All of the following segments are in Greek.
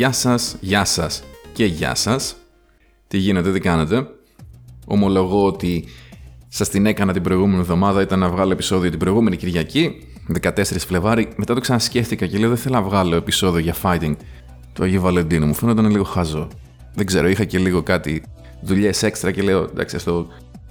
Γεια σας, γεια σας και γεια σας. Τι γίνεται, τι κάνετε; Ομολογώ ότι σας την έκανα την προηγούμενη εβδομάδα, ήταν να βγάλω επεισόδιο την προηγούμενη Κυριακή, 14 Φλεβάρι. Μετά το ξανασκέφτηκα και λέω δεν θέλω να βγάλω επεισόδιο για fighting του Αγίου Βαλεντίνου. Μου φαίνονταν λίγο χαζό. Δεν ξέρω, είχα και λίγο κάτι δουλειές έξτρα και λέω εντάξει, ας το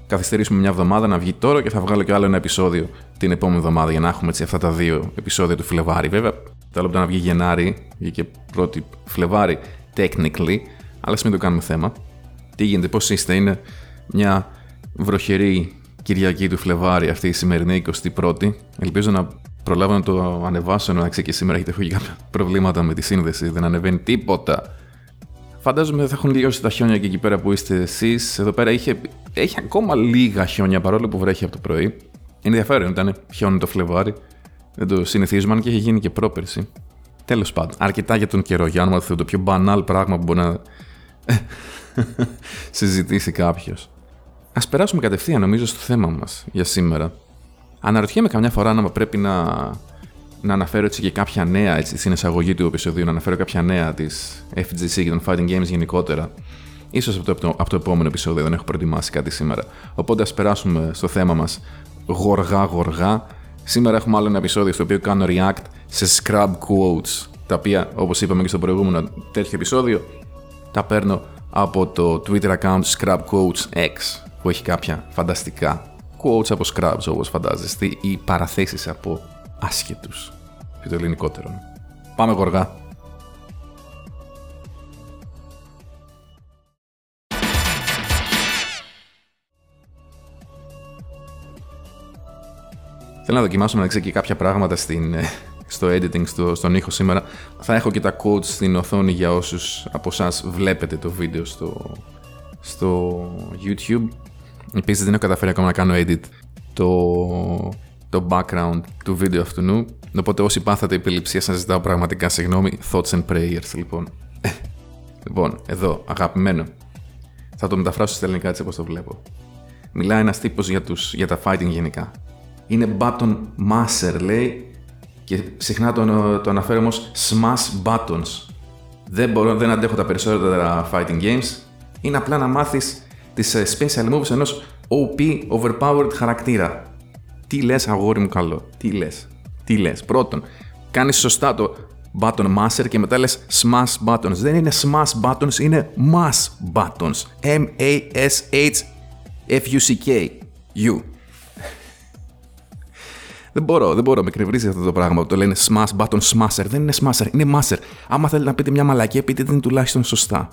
καθυστερήσουμε μια εβδομάδα να βγει τώρα και θα βγάλω και άλλο ένα επεισόδιο την επόμενη εβδομάδα για να έχουμε έτσι αυτά τα δύο επεισόδια του Φλεβάρι. Βέβαια, το άλλο να βγει Γενάρη, βγήκε πρώτη Φλεβάρι, technically, αλλά ας μην το κάνουμε θέμα. Τι γίνεται, πώς είστε, είναι μια βροχερή Κυριακή του Φλεβάρι αυτή η σημερινή 21η. Ελπίζω να προλάβω να το ανεβάσω ενώ και σήμερα έχετε έχω κάποια προβλήματα με τη σύνδεση, δεν ανεβαίνει τίποτα. Φαντάζομαι θα έχουν λιώσει τα χιόνια και εκεί πέρα που είστε εσείς. Εδώ πέρα είχε, έχει ακόμα λίγα χιόνια παρόλο που βρέχει από το πρωί. Ενδιαφέρον ήταν, χιόνι το Φλεβάρι. Δεν το συνηθίζουμε, αν και έχει γίνει και πρόπερση. Τέλος πάντων, αρκετά για τον καιρό. Για όνομα το πιο μπανάλ πράγμα που μπορεί να συζητήσει κάποιος. Α περάσουμε κατευθείαν, νομίζω, στο θέμα μας για σήμερα. Αναρωτιέμαι καμιά φορά αν πρέπει να, να αναφέρω έτσι και κάποια νέα έτσι, στην εισαγωγή του επεισοδίου, να αναφέρω κάποια νέα της FGC και των Fighting Games γενικότερα. Ίσως από το, από το επόμενο επεισόδιο δεν έχω προετοιμάσει κάτι σήμερα. Οπότε ας περάσουμε στο θέμα μας γοργά γοργά. Σήμερα έχουμε άλλο ένα επεισόδιο στο οποίο κάνω react σε scrub quotes, τα οποία όπως είπαμε και στο προηγούμενο τέτοιο επεισόδιο, τα παίρνω από το Twitter account Scrub Quotes X, που έχει κάποια φανταστικά quotes από scrubs όπως φαντάζεστε ή παραθέσεις από άσχετους και το ελληνικότερο. Πάμε γοργά. Θέλω να δοκιμάσω μεταξύ και κάποια πράγματα στην, ε, στο editing, στο, στον ήχο σήμερα. Θα έχω και τα quotes στην οθόνη για όσους από εσάς βλέπετε το βίντεο στο, στο YouTube. Επίσης δεν έχω καταφέρει ακόμα να κάνω edit το, το background του βίντεο αυτού. Οπότε όσοι πάθατε επιληψία σας ζητάω πραγματικά συγγνώμη. Thoughts and prayers λοιπόν. λοιπόν, εδώ, αγαπημένο. Θα το μεταφράσω στα ελληνικά έτσι όπως το βλέπω. Μιλάει ένας τύπος για, τους, για τα fighting γενικά είναι button masser λέει και συχνά το, το αναφέρω όμως smash buttons. Δεν, μπορώ, δεν αντέχω τα περισσότερα fighting games. Είναι απλά να μάθεις τις ε, special moves ενός OP overpowered χαρακτήρα. Τι λες αγόρι μου καλό, τι λες, τι λες. Πρώτον, κάνεις σωστά το button masser και μετά λες smash buttons. Δεν είναι smash buttons, είναι mass buttons. M-A-S-H-F-U-C-K. U. Δεν μπορώ, δεν μπορώ, με κρυβρίζει αυτό το πράγμα που το λένε smash button smasher. Δεν είναι smasher, είναι masher. Άμα θέλετε να πείτε μια μαλακία, πείτε την τουλάχιστον σωστά.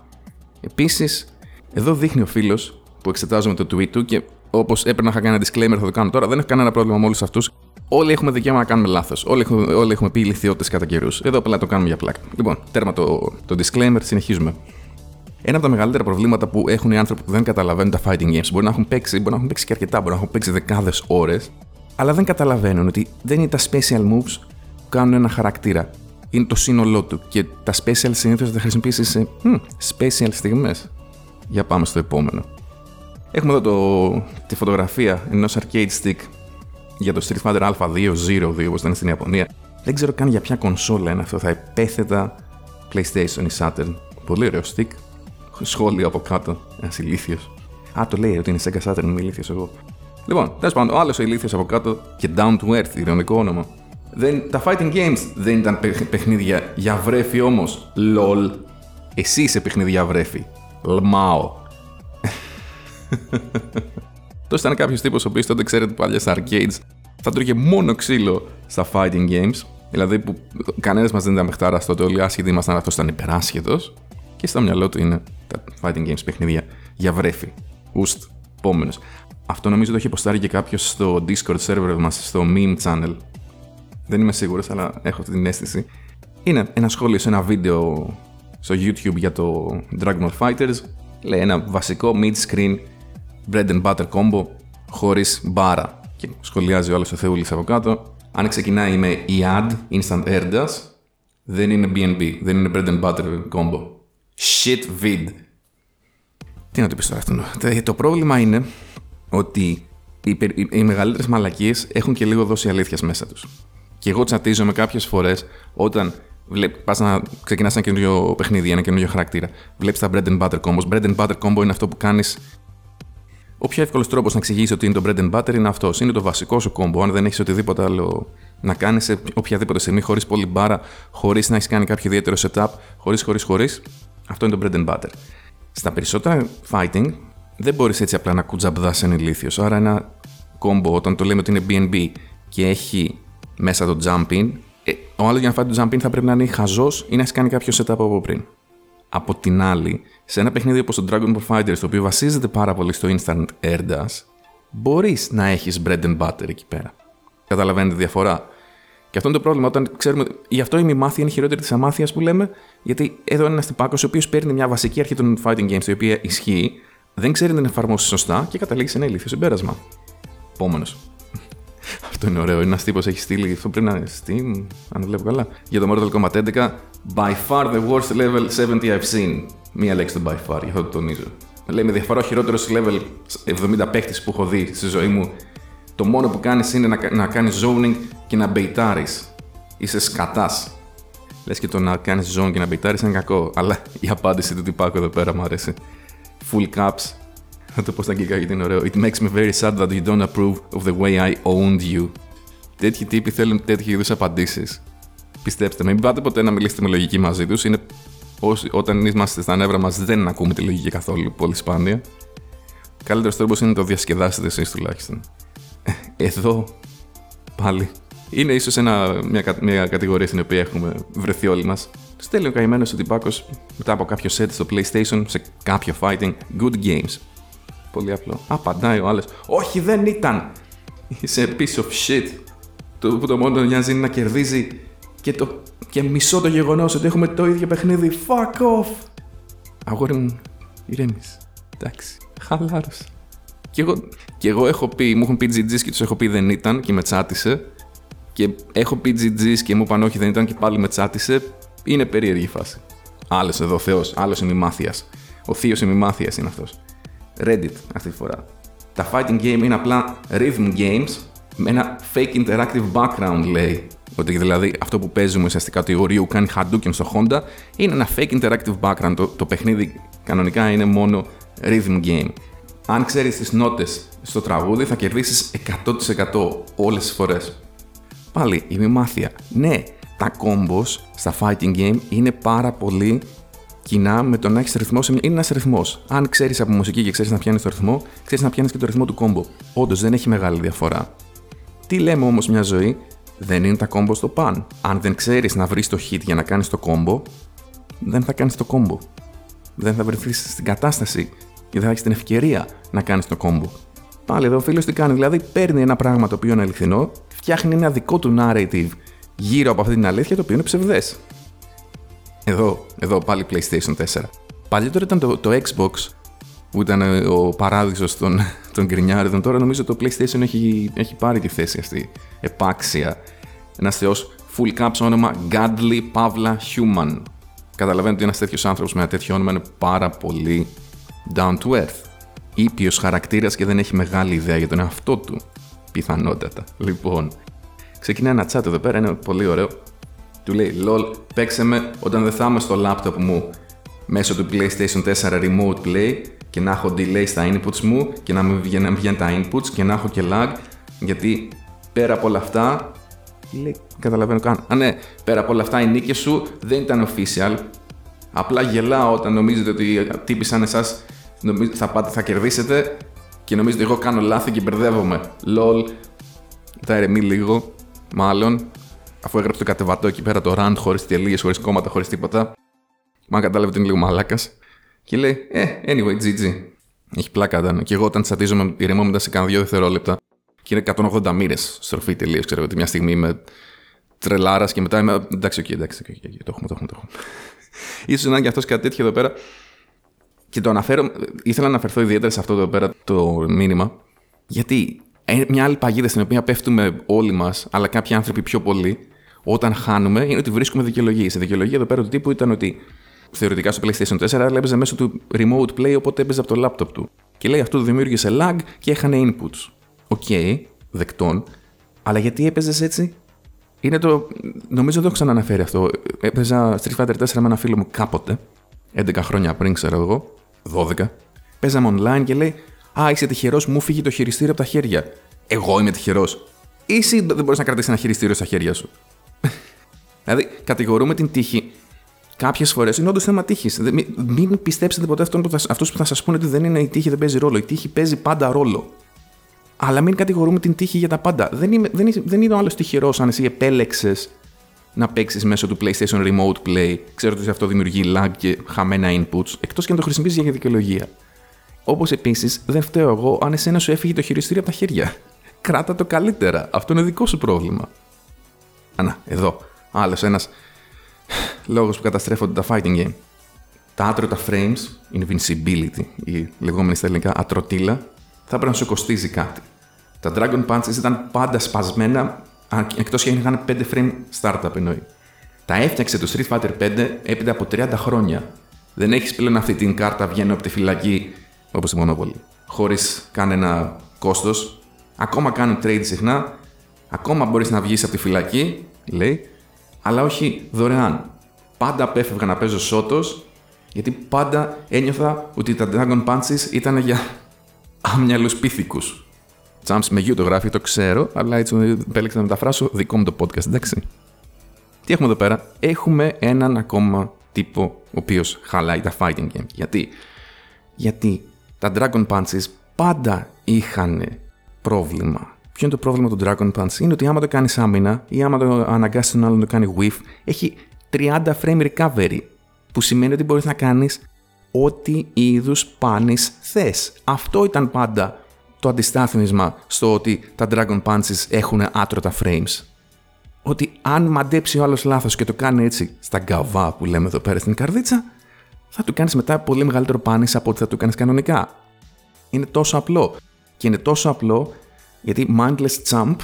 Επίσης, εδώ δείχνει ο φίλος που εξετάζουμε το tweet του και όπως έπρεπε να είχα κάνει ένα disclaimer, θα το κάνω τώρα. Δεν έχω κανένα πρόβλημα με όλους αυτούς. Όλοι έχουμε δικαίωμα να κάνουμε λάθος. Όλοι, έχουμε, όλοι έχουμε πει ηλικιότητες κατά καιρούς. Εδώ απλά το κάνουμε για πλάκα. Λοιπόν, τέρμα το, το disclaimer, συνεχίζουμε. Ένα από τα μεγαλύτερα προβλήματα που έχουν οι άνθρωποι που δεν καταλαβαίνουν τα fighting games μπορεί να έχουν παίξει, μπορεί να έχουν παίξει και αρκετά, μπορεί να έχουν παίξει δεκάδες ώρες αλλά δεν καταλαβαίνουν ότι δεν είναι τα special moves που κάνουν ένα χαρακτήρα. Είναι το σύνολό του και τα special συνήθως θα τα χρησιμοποιήσει σε special στιγμές. Για πάμε στο επόμενο. Έχουμε εδώ το, τη φωτογραφία ενός arcade stick για το Street Fighter Alpha 2, Zero 2 όπως ήταν στην Ιαπωνία. Δεν ξέρω καν για ποια κονσόλα είναι αυτό. Θα επέθετα PlayStation ή Saturn. Πολύ ωραίο stick. Σχόλιο από κάτω. Ένας ηλίθιος. Α, το λέει ότι είναι Sega Saturn, είμαι ηλίθιος εγώ. Λοιπόν, τέλος πάντων, ο άλλος ο ηλίθιος από κάτω και down to earth, ηρωνικό όνομα. Δεν, τα fighting games δεν ήταν παιχνίδια για βρέφη όμως. Λολ. Εσύ είσαι παιχνίδια για βρέφη. Λμάω. Τόσο ήταν κάποιος τύπος ο οποίος τότε ξέρετε παλιές arcades θα τρώγε μόνο ξύλο στα fighting games. Δηλαδή που κανένας μας δεν ήταν παιχτάρα τότε, όλοι άσχετοι ήμασταν, αυτός ήταν υπεράσχετος. Και στο μυαλό του είναι τα fighting games παιχνίδια για βρέφη. Ουστ, επόμενος. Αυτό νομίζω το έχει αποστάρει και κάποιος στο Discord server μας, στο meme channel. Δεν είμαι σίγουρος, αλλά έχω αυτή την αίσθηση. Είναι ένα σχόλιο σε ένα βίντεο στο YouTube για το Dragon Ball Fighters. Λέει ένα βασικό mid-screen bread and butter combo χωρίς μπάρα. Και σχολιάζει ο άλλος ο Θεούλης από κάτω. Αν ξεκινάει με IAD, Instant Air Dash, δεν είναι BNB, δεν είναι bread and butter combo. Shit vid. Τι να το πεις τώρα αυτό. Το πρόβλημα είναι ότι οι, οι, οι μεγαλύτερες μαλακίες έχουν και λίγο δώσει αλήθειας μέσα τους. Και εγώ τσατίζομαι κάποιες φορές όταν Πας να ξεκινάς ένα καινούριο παιχνίδι, ένα καινούριο χαρακτήρα. Βλέπεις τα bread and butter combos. Bread and butter combo είναι αυτό που κάνεις. Ο πιο εύκολος τρόπος να εξηγήσεις ότι είναι το bread and butter είναι αυτός. Είναι το βασικό σου combo. Αν δεν έχεις οτιδήποτε άλλο να κάνεις σε οποιαδήποτε στιγμή, χωρίς πολύ μπάρα, χωρίς να έχεις κάνει κάποιο ιδιαίτερο setup, χωρίς, χωρίς, χωρίς. Αυτό είναι το bread and butter. Στα περισσότερα fighting δεν μπορείς έτσι απλά να κουτζαμπδάς ένα ηλίθιος. Άρα ένα combo, όταν το λέμε ότι είναι BNB και έχει μέσα το jump in, ε, ο άλλος για να φάει το jump in θα πρέπει να είναι χαζός ή να έχεις κάνει κάποιο setup από πριν. Από την άλλη, σε ένα παιχνίδι όπως το Dragon Ball Fighter, το οποίο βασίζεται πάρα πολύ στο instant air dash, μπορείς να έχεις bread and butter εκεί πέρα. Καταλαβαίνετε τη διαφορά; Και αυτό είναι το πρόβλημα. Όταν ξέρουμε. Γι' αυτό η μημάθεια είναι χειρότερη της αμάθειας που λέμε, γιατί εδώ είναι ένας τυπάκος ο οποίος παίρνει μια βασική αρχή των fighting games, η οποία ισχύει, δεν ξέρει να την εφαρμόσει σωστά και καταλήγει σε ένα ηλίθιο συμπέρασμα. Επόμενος. αυτό είναι ωραίο. Ένας τύπος έχει στείλει. Αυτό πρέπει να είναι Steam, αν βλέπω καλά. Για το Mortal Kombat 11. By far the worst level 70 I've seen. Μία λέξη το by far, γι' αυτό το τονίζω. Λέει με διαφορά ο χειρότερος level 70 παίχτη που έχω δει στη ζωή μου το μόνο που κάνεις είναι να, να κάνεις zoning και να μπεϊτάρεις. Είσαι σκατάς. Λες και το να κάνεις zoning και να μπεϊτάρεις είναι κακό. Αλλά η απάντηση του τυπάκου εδώ πέρα μου αρέσει. Full caps. Θα το πω στα αγγλικά γιατί είναι ωραίο. It makes me very sad that you don't approve of the way I owned you. Τέτοιοι τύποι θέλουν τέτοιου είδους απαντήσεις. Πιστέψτε με, μην πάτε ποτέ να μιλήσετε με λογική μαζί τους. Είναι όσοι, όταν είμαστε στα νεύρα μας δεν ακούμε τη λογική καθόλου. Πολύ σπάνια. Καλύτερος τρόπος είναι να το διασκεδάσετε εσείς τουλάχιστον εδώ πάλι είναι ίσως μια, μια κατηγορία στην οποία έχουμε βρεθεί όλοι μας. Στέλνει ο καημένος ο τυπάκο μετά από κάποιο set στο PlayStation σε κάποιο fighting good games. Πολύ απλό. Απαντάει ο άλλος. Όχι, δεν ήταν! Είσαι piece of shit. Το που το μόνο νοιάζει είναι να κερδίζει και, το, και μισό το γεγονός ότι έχουμε το ίδιο παιχνίδι. Fuck off! Αγόρι μου, ηρέμεις. Εντάξει, χαλάρωσε. Και εγώ, και εγώ έχω πει, μου έχουν πει GG's και τους έχω πει δεν ήταν και με τσάτισε. Και έχω πει GG's και μου είπαν όχι δεν ήταν και πάλι με τσάτισε. Είναι περίεργη η φάση. Άλλος εδώ Θεός, άλλος ημιμάθεια. Ο θείος ημιμάθεια είναι αυτός. Reddit αυτή τη φορά. Τα fighting game είναι απλά rhythm games με ένα fake interactive background λέει. Ότι δηλαδή αυτό που παίζουμε ουσιαστικά το Ιωρίου κάνει Hadouken στο Honda είναι ένα fake interactive background. Το, το παιχνίδι κανονικά είναι μόνο rhythm game αν ξέρεις τις νότες στο τραγούδι, θα κερδίσεις 100% όλες τις φορές. Πάλι η μημάθεια. Ναι, τα combos στα fighting game είναι πάρα πολύ κοινά με το να έχεις ρυθμό. Είναι ένας ρυθμός. Αν ξέρεις από μουσική και ξέρεις να πιάνεις το ρυθμό, ξέρεις να πιάνεις και το ρυθμό του combo. Όντως δεν έχει μεγάλη διαφορά. Τι λέμε όμως μια ζωή, δεν είναι τα combo στο παν. Αν δεν ξέρεις να βρεις το hit για να κάνεις το combo, δεν θα κάνεις το combo. Δεν θα βρεθείς στην κατάσταση και δεν θα έχεις την ευκαιρία να κάνεις το κόμπο. Πάλι εδώ ο φίλος τι κάνει, δηλαδή παίρνει ένα πράγμα το οποίο είναι αληθινό, φτιάχνει ένα δικό του narrative γύρω από αυτή την αλήθεια το οποίο είναι ψευδές. Εδώ, εδώ πάλι PlayStation 4. Παλιότερα ήταν το, το Xbox που ήταν ο παράδεισος των, των γκρινιάριδων. Τώρα νομίζω το PlayStation έχει, έχει πάρει τη θέση αυτή επάξια. Ένας θεός full caps όνομα Godly Pavla Human. Καταλαβαίνετε ότι ένας τέτοιος άνθρωπος με ένα τέτοιο όνομα είναι πάρα πολύ down to earth. Ήπιος χαρακτήρας και δεν έχει μεγάλη ιδέα για τον εαυτό του. Πιθανότατα. Λοιπόν, ξεκινάει ένα chat εδώ πέρα, είναι πολύ ωραίο. Του λέει: LOL, παίξε με όταν δεν θα είμαι στο laptop μου μέσω του PlayStation 4 Remote Play και να έχω delay στα inputs μου και να μην βγαίνουν, τα inputs και να έχω και lag γιατί πέρα από όλα αυτά λέει, καταλαβαίνω καν. Α, ναι, πέρα από όλα αυτά οι νίκες σου δεν ήταν official. Απλά γελάω όταν νομίζετε ότι τύποι σαν εσά θα, πάτε, θα κερδίσετε και νομίζετε εγώ κάνω λάθη και μπερδεύομαι. Λολ. Θα ερεμεί λίγο, μάλλον, αφού έγραψε το κατεβατό εκεί πέρα το rant χωρίς τελείες, χωρίς κόμματα, χωρίς τίποτα. Μα κατάλαβε ότι είναι λίγο μαλάκας. Και λέει, Ε, anyway, GG. Έχει πλάκα ήταν. Και εγώ όταν τσατίζομαι, ηρεμόμουν σε κάνα δύο δευτερόλεπτα. Και είναι 180 μοίρες στροφή τελείως. Ξέρω ότι μια στιγμή είμαι τρελάρας και μετά είμαι. Εντάξει, okay, εντάξει, okay, okay, το έχουμε, το έχουμε. Το έχουμε. σω να είναι και αυτός κάτι τέτοιο εδώ πέρα. Και το αναφέρω, ήθελα να αναφερθώ ιδιαίτερα σε αυτό εδώ πέρα το μήνυμα, γιατί μια άλλη παγίδα στην οποία πέφτουμε όλοι μας, αλλά κάποιοι άνθρωποι πιο πολύ, όταν χάνουμε, είναι ότι βρίσκουμε δικαιολογίες. Η δικαιολογία εδώ πέρα του τύπου ήταν ότι θεωρητικά στο PlayStation 4 έπαιζε μέσω του remote play, οπότε έπαιζε από το laptop του. Και λέει αυτό δημιούργησε lag και έχανε inputs. OK, okay, δεκτόν, αλλά γιατί έπαιζες έτσι; Είναι το. Νομίζω δεν το έχω ξαναναφέρει αυτό. Έπαιζα Street Fighter 4 με ένα φίλο μου κάποτε. 11 χρόνια πριν, ξέρω εγώ. 12. Παίζαμε online και λέει Α, είσαι τυχερός, μου φύγει το χειριστήριο από τα χέρια. Εγώ είμαι τυχερός. Ή εσύ δεν μπορείς να κρατήσεις ένα χειριστήριο στα χέρια σου. δηλαδή, κατηγορούμε την τύχη κάποιες φορές. Είναι όντως θέμα τύχης. Μην, μην πιστέψετε ποτέ αυτόν που θα, αυτούς που θα σας πούνε ότι δεν είναι η τύχη, δεν παίζει ρόλο. Η τύχη παίζει πάντα ρόλο. Αλλά μην κατηγορούμε την τύχη για τα πάντα. Δεν, είμαι, δεν, δεν είναι ο άλλος τυχερός αν εσύ επέλεξες να παίξεις μέσω του PlayStation Remote Play. Ξέρω ότι αυτό δημιουργεί lag και χαμένα inputs, εκτός και να το χρησιμοποιήσεις για δικαιολογία. Όπως επίσης, δεν φταίω εγώ αν εσένα σου έφυγε το χειριστήριο από τα χέρια. Κράτα το καλύτερα. Αυτό είναι δικό σου πρόβλημα. Ανά, εδώ. Άλλος ένας λόγος που καταστρέφονται τα fighting game. Τα άτρωτα frames, invincibility, η λεγόμενη στα ελληνικά ατροτήλα, θα πρέπει να σου κοστίζει κάτι. Τα Dragon Punches ήταν πάντα σπασμένα, εκτός και αν είχαν 5 frame startup εννοεί. Τα έφτιαξε το Street Fighter 5 έπειτα από 30 χρόνια. Δεν έχεις πλέον αυτή την κάρτα βγαίνω από τη φυλακή όπως η Monopoly. Χωρίς κανένα κόστος. Ακόμα κάνουν trade συχνά. Ακόμα μπορείς να βγεις από τη φυλακή, λέει, αλλά όχι δωρεάν. Πάντα απέφευγα να παίζω σώτο, γιατί πάντα ένιωθα ότι τα Dragon Punches ήταν για άμυαλους πίθηκους. Τζάμπς με γιου το γράφει, το ξέρω, αλλά έτσι επέλεξα να μεταφράσω δικό μου το podcast, εντάξει. Τι έχουμε εδώ πέρα; Έχουμε έναν ακόμα τύπο ο οποίος χαλάει τα fighting game. Γιατί, γιατί τα Dragon Punches πάντα είχαν πρόβλημα. Ποιο είναι το πρόβλημα του Dragon Punch, είναι ότι άμα το κάνεις άμυνα ή άμα το αναγκάσεις τον άλλον να το κάνει whiff, έχει 30 frame recovery. Που σημαίνει ότι μπορείς να κάνεις ό,τι είδους πάνης θες. Αυτό ήταν πάντα το αντιστάθμισμα στο ότι τα Dragon Punches έχουν άτρωτα frames. Ότι αν μαντέψει ο άλλος λάθος και το κάνει έτσι στα γκαβά που λέμε εδώ πέρα στην καρδίτσα, θα του κάνεις μετά πολύ μεγαλύτερο πάνη από ό,τι θα του κάνεις κανονικά. Είναι τόσο απλό. Και είναι τόσο απλό γιατί mindless jump,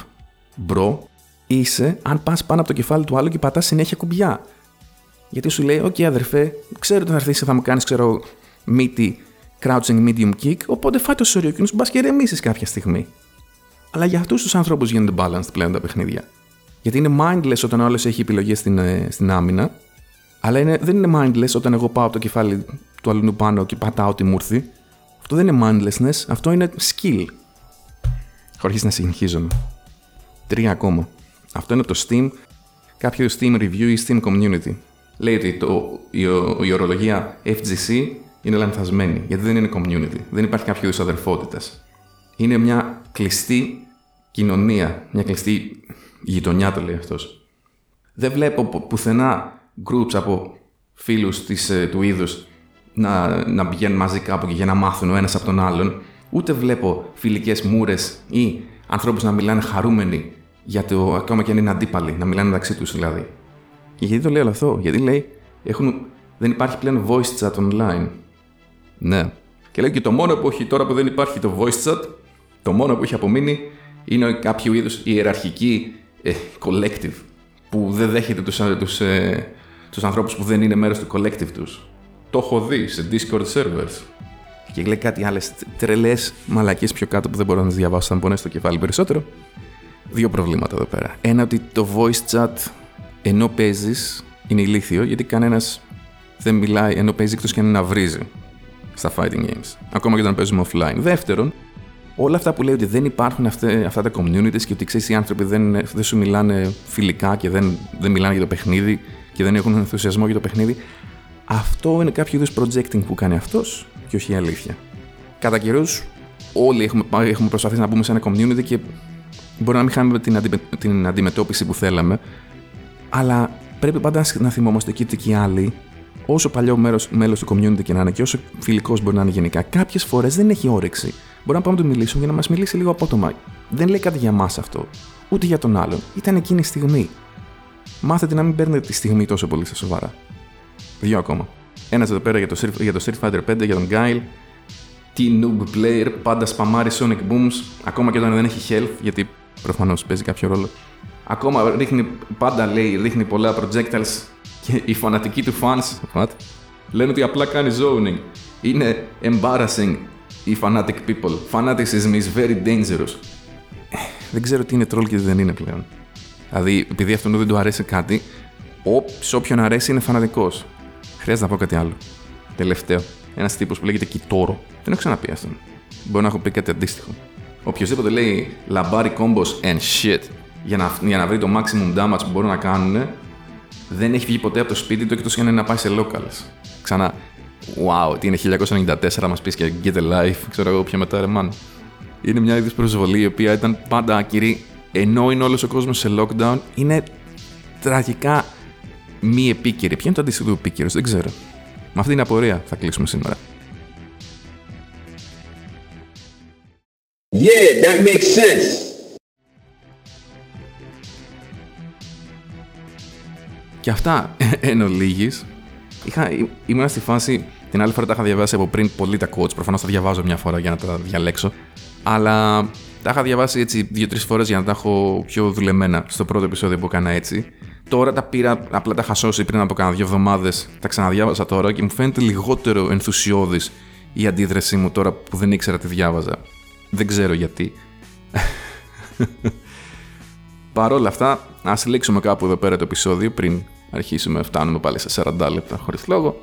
bro, είσαι αν πας πάνω από το κεφάλι του άλλου και πατάς συνέχεια κουμπιά. Γιατί σου λέει, OK, αδερφέ, ξέρω ότι θα έρθεις θα μου κάνεις, ξέρω, μύτη crouching medium kick, οπότε φάει το σωριό και σου μπας και ρεμίσει κάποια στιγμή. Αλλά για αυτούς τους ανθρώπους γίνονται balanced πλέον τα παιχνίδια. Γιατί είναι mindless όταν ο άλλος έχει επιλογές στην, ε, στην άμυνα, αλλά είναι, δεν είναι mindless όταν εγώ πάω από το κεφάλι του αλλού πάνω και πατάω ό,τι μου έρθει. Αυτό δεν είναι mindlessness, αυτό είναι skill. Χωρίς να συνεχίζομαι. Τρία ακόμα. Αυτό είναι το Steam, κάποιο Steam review ή Steam community. Λέει ότι το, η, η ορολογία FGC είναι λανθασμένη, γιατί δεν είναι community. Δεν υπάρχει κάποιο είδους αδερφότητας. Είναι μια κλειστή κοινωνία, μια κλειστή γειτονιά, το λέει αυτός. Δεν βλέπω πουθενά groups από φίλους ε, του είδους να, να πηγαίνουν μαζί κάπου και για να μάθουν ο ένας από τον άλλον. Ούτε βλέπω φιλικές μούρες ή ανθρώπους να μιλάνε χαρούμενοι για το ακόμα και αν είναι αντίπαλοι, να μιλάνε μεταξύ τους δηλαδή. Και γιατί το λέω αυτό, γιατί λέει έχουν, δεν υπάρχει πλέον voice chat online. Ναι. Και λέει και το μόνο που έχει τώρα που δεν υπάρχει το voice chat, το μόνο που έχει απομείνει είναι κάποιο είδους ιεραρχική ε, collective που δεν δέχεται τους, ε, τους ε, τους ανθρώπους που δεν είναι μέρος του collective τους. Το έχω δει σε Discord servers. Και λέει κάτι άλλες τρελές μαλακίε πιο κάτω που δεν μπορώ να τις διαβάσω, θα μου πονέσει το κεφάλι περισσότερο. Δύο προβλήματα εδώ πέρα. Ένα ότι το voice chat ενώ παίζεις είναι ηλίθιο γιατί κανένας δεν μιλάει ενώ παίζει εκτός και αν να βρίζει στα fighting games. Ακόμα και όταν παίζουμε offline. Δεύτερον, όλα αυτά που λέει ότι δεν υπάρχουν αυτά, αυτά τα communities και ότι ξέρεις οι άνθρωποι δεν, δεν σου μιλάνε φιλικά και δεν, δεν μιλάνε για το παιχνίδι και δεν έχουν ενθουσιασμό για το παιχνίδι. Αυτό είναι κάποιο είδους projecting που κάνει αυτός και όχι η αλήθεια. Κατά καιρούς, όλοι έχουμε, έχουμε προσπαθήσει να μπούμε σε ένα community και μπορεί να μην είχαμε την, την αντιμετώπιση που θέλαμε, αλλά πρέπει πάντα να θυμόμαστε και ότι και οι άλλοι, όσο παλιό μέλος του community και να είναι και όσο φιλικός μπορεί να είναι γενικά, κάποιες φορές δεν έχει όρεξη. Μπορεί να πάμε να του μιλήσουμε για να μας μιλήσει λίγο απότομα. Δεν λέει κάτι για μας αυτό, ούτε για τον άλλον. Ήταν εκείνη η στιγμή μάθετε να μην παίρνετε τη στιγμή τόσο πολύ στα σοβαρά. Δύο ακόμα. Ένας εδώ πέρα για το, για το Street Fighter 5, για τον Guile. Τι noob player, πάντα σπαμάρει Sonic Booms, ακόμα και όταν δεν έχει health, γιατί προφανώς παίζει κάποιο ρόλο. Ακόμα ρίχνει, πάντα λέει, ρίχνει πολλά projectiles και οι φανατικοί του fans What? λένε ότι απλά κάνει zoning. Είναι embarrassing οι fanatic people. Fanaticism is very dangerous. Δεν ξέρω τι είναι troll και τι δεν είναι πλέον. Δηλαδή, επειδή αυτόν δεν του αρέσει κάτι, ο, σε όποιον αρέσει είναι φανατικός. Χρειάζεται να πω κάτι άλλο. Τελευταίο. Ένας τύπος που λέγεται Κιτόρο. Δεν έχω ξαναπεί αυτόν. Μπορεί να έχω πει κάτι αντίστοιχο. Οποιοδήποτε λέει λαμπάρι combos and shit για να, για να βρει το maximum damage που μπορούν να κάνουν, δεν έχει βγει ποτέ από το σπίτι του εκτός για να πάει σε locals. Ξανά, wow, τι είναι 1994, μας πεις και get a life, ξέρω εγώ πια μετά, ρε man. Είναι μια είδη προσβολή η οποία ήταν πάντα άκυρη, ενώ είναι όλος ο κόσμος σε lockdown, είναι τραγικά μη επίκαιρη. Ποιο είναι το αντίστοιχο του επίκαιρος, δεν ξέρω. Με αυτή την απορία θα κλείσουμε σήμερα. Yeah, that makes sense. Και αυτά εν ολίγης. Είχα, ήμουν στη φάση, την άλλη φορά τα είχα διαβάσει από πριν πολύ τα quotes, προφανώς τα διαβάζω μια φορά για να τα διαλέξω, αλλά τα είχα διαβάσει έτσι δύο-τρεις φορές για να τα έχω πιο δουλεμένα στο πρώτο επεισόδιο που έκανα έτσι. Τώρα τα πήρα, απλά τα είχα σώσει πριν από κάνα δύο εβδομάδες, τα ξαναδιάβασα τώρα και μου φαίνεται λιγότερο ενθουσιώδης η αντίδρασή μου τώρα που δεν ήξερα τι διάβαζα. Δεν ξέρω γιατί. Παρ' όλα αυτά, ας λήξουμε κάπου εδώ πέρα το επεισόδιο πριν αρχίσουμε, φτάνουμε πάλι σε 40 λεπτά χωρίς λόγο.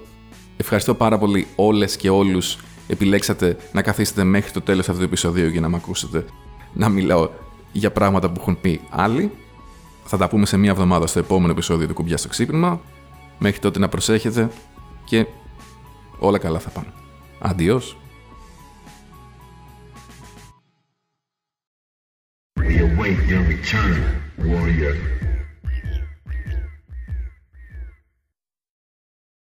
Ευχαριστώ πάρα πολύ όλες και όλους επιλέξατε να καθίσετε μέχρι το τέλος αυτού του επεισοδίου για να με ακούσετε να μιλάω για πράγματα που έχουν πει άλλοι. Θα τα πούμε σε μία εβδομάδα στο επόμενο επεισόδιο του Κουμπιά στο Ξύπνημα. Μέχρι τότε να προσέχετε και όλα καλά θα πάνε. Αντιός. Await your return, warrior.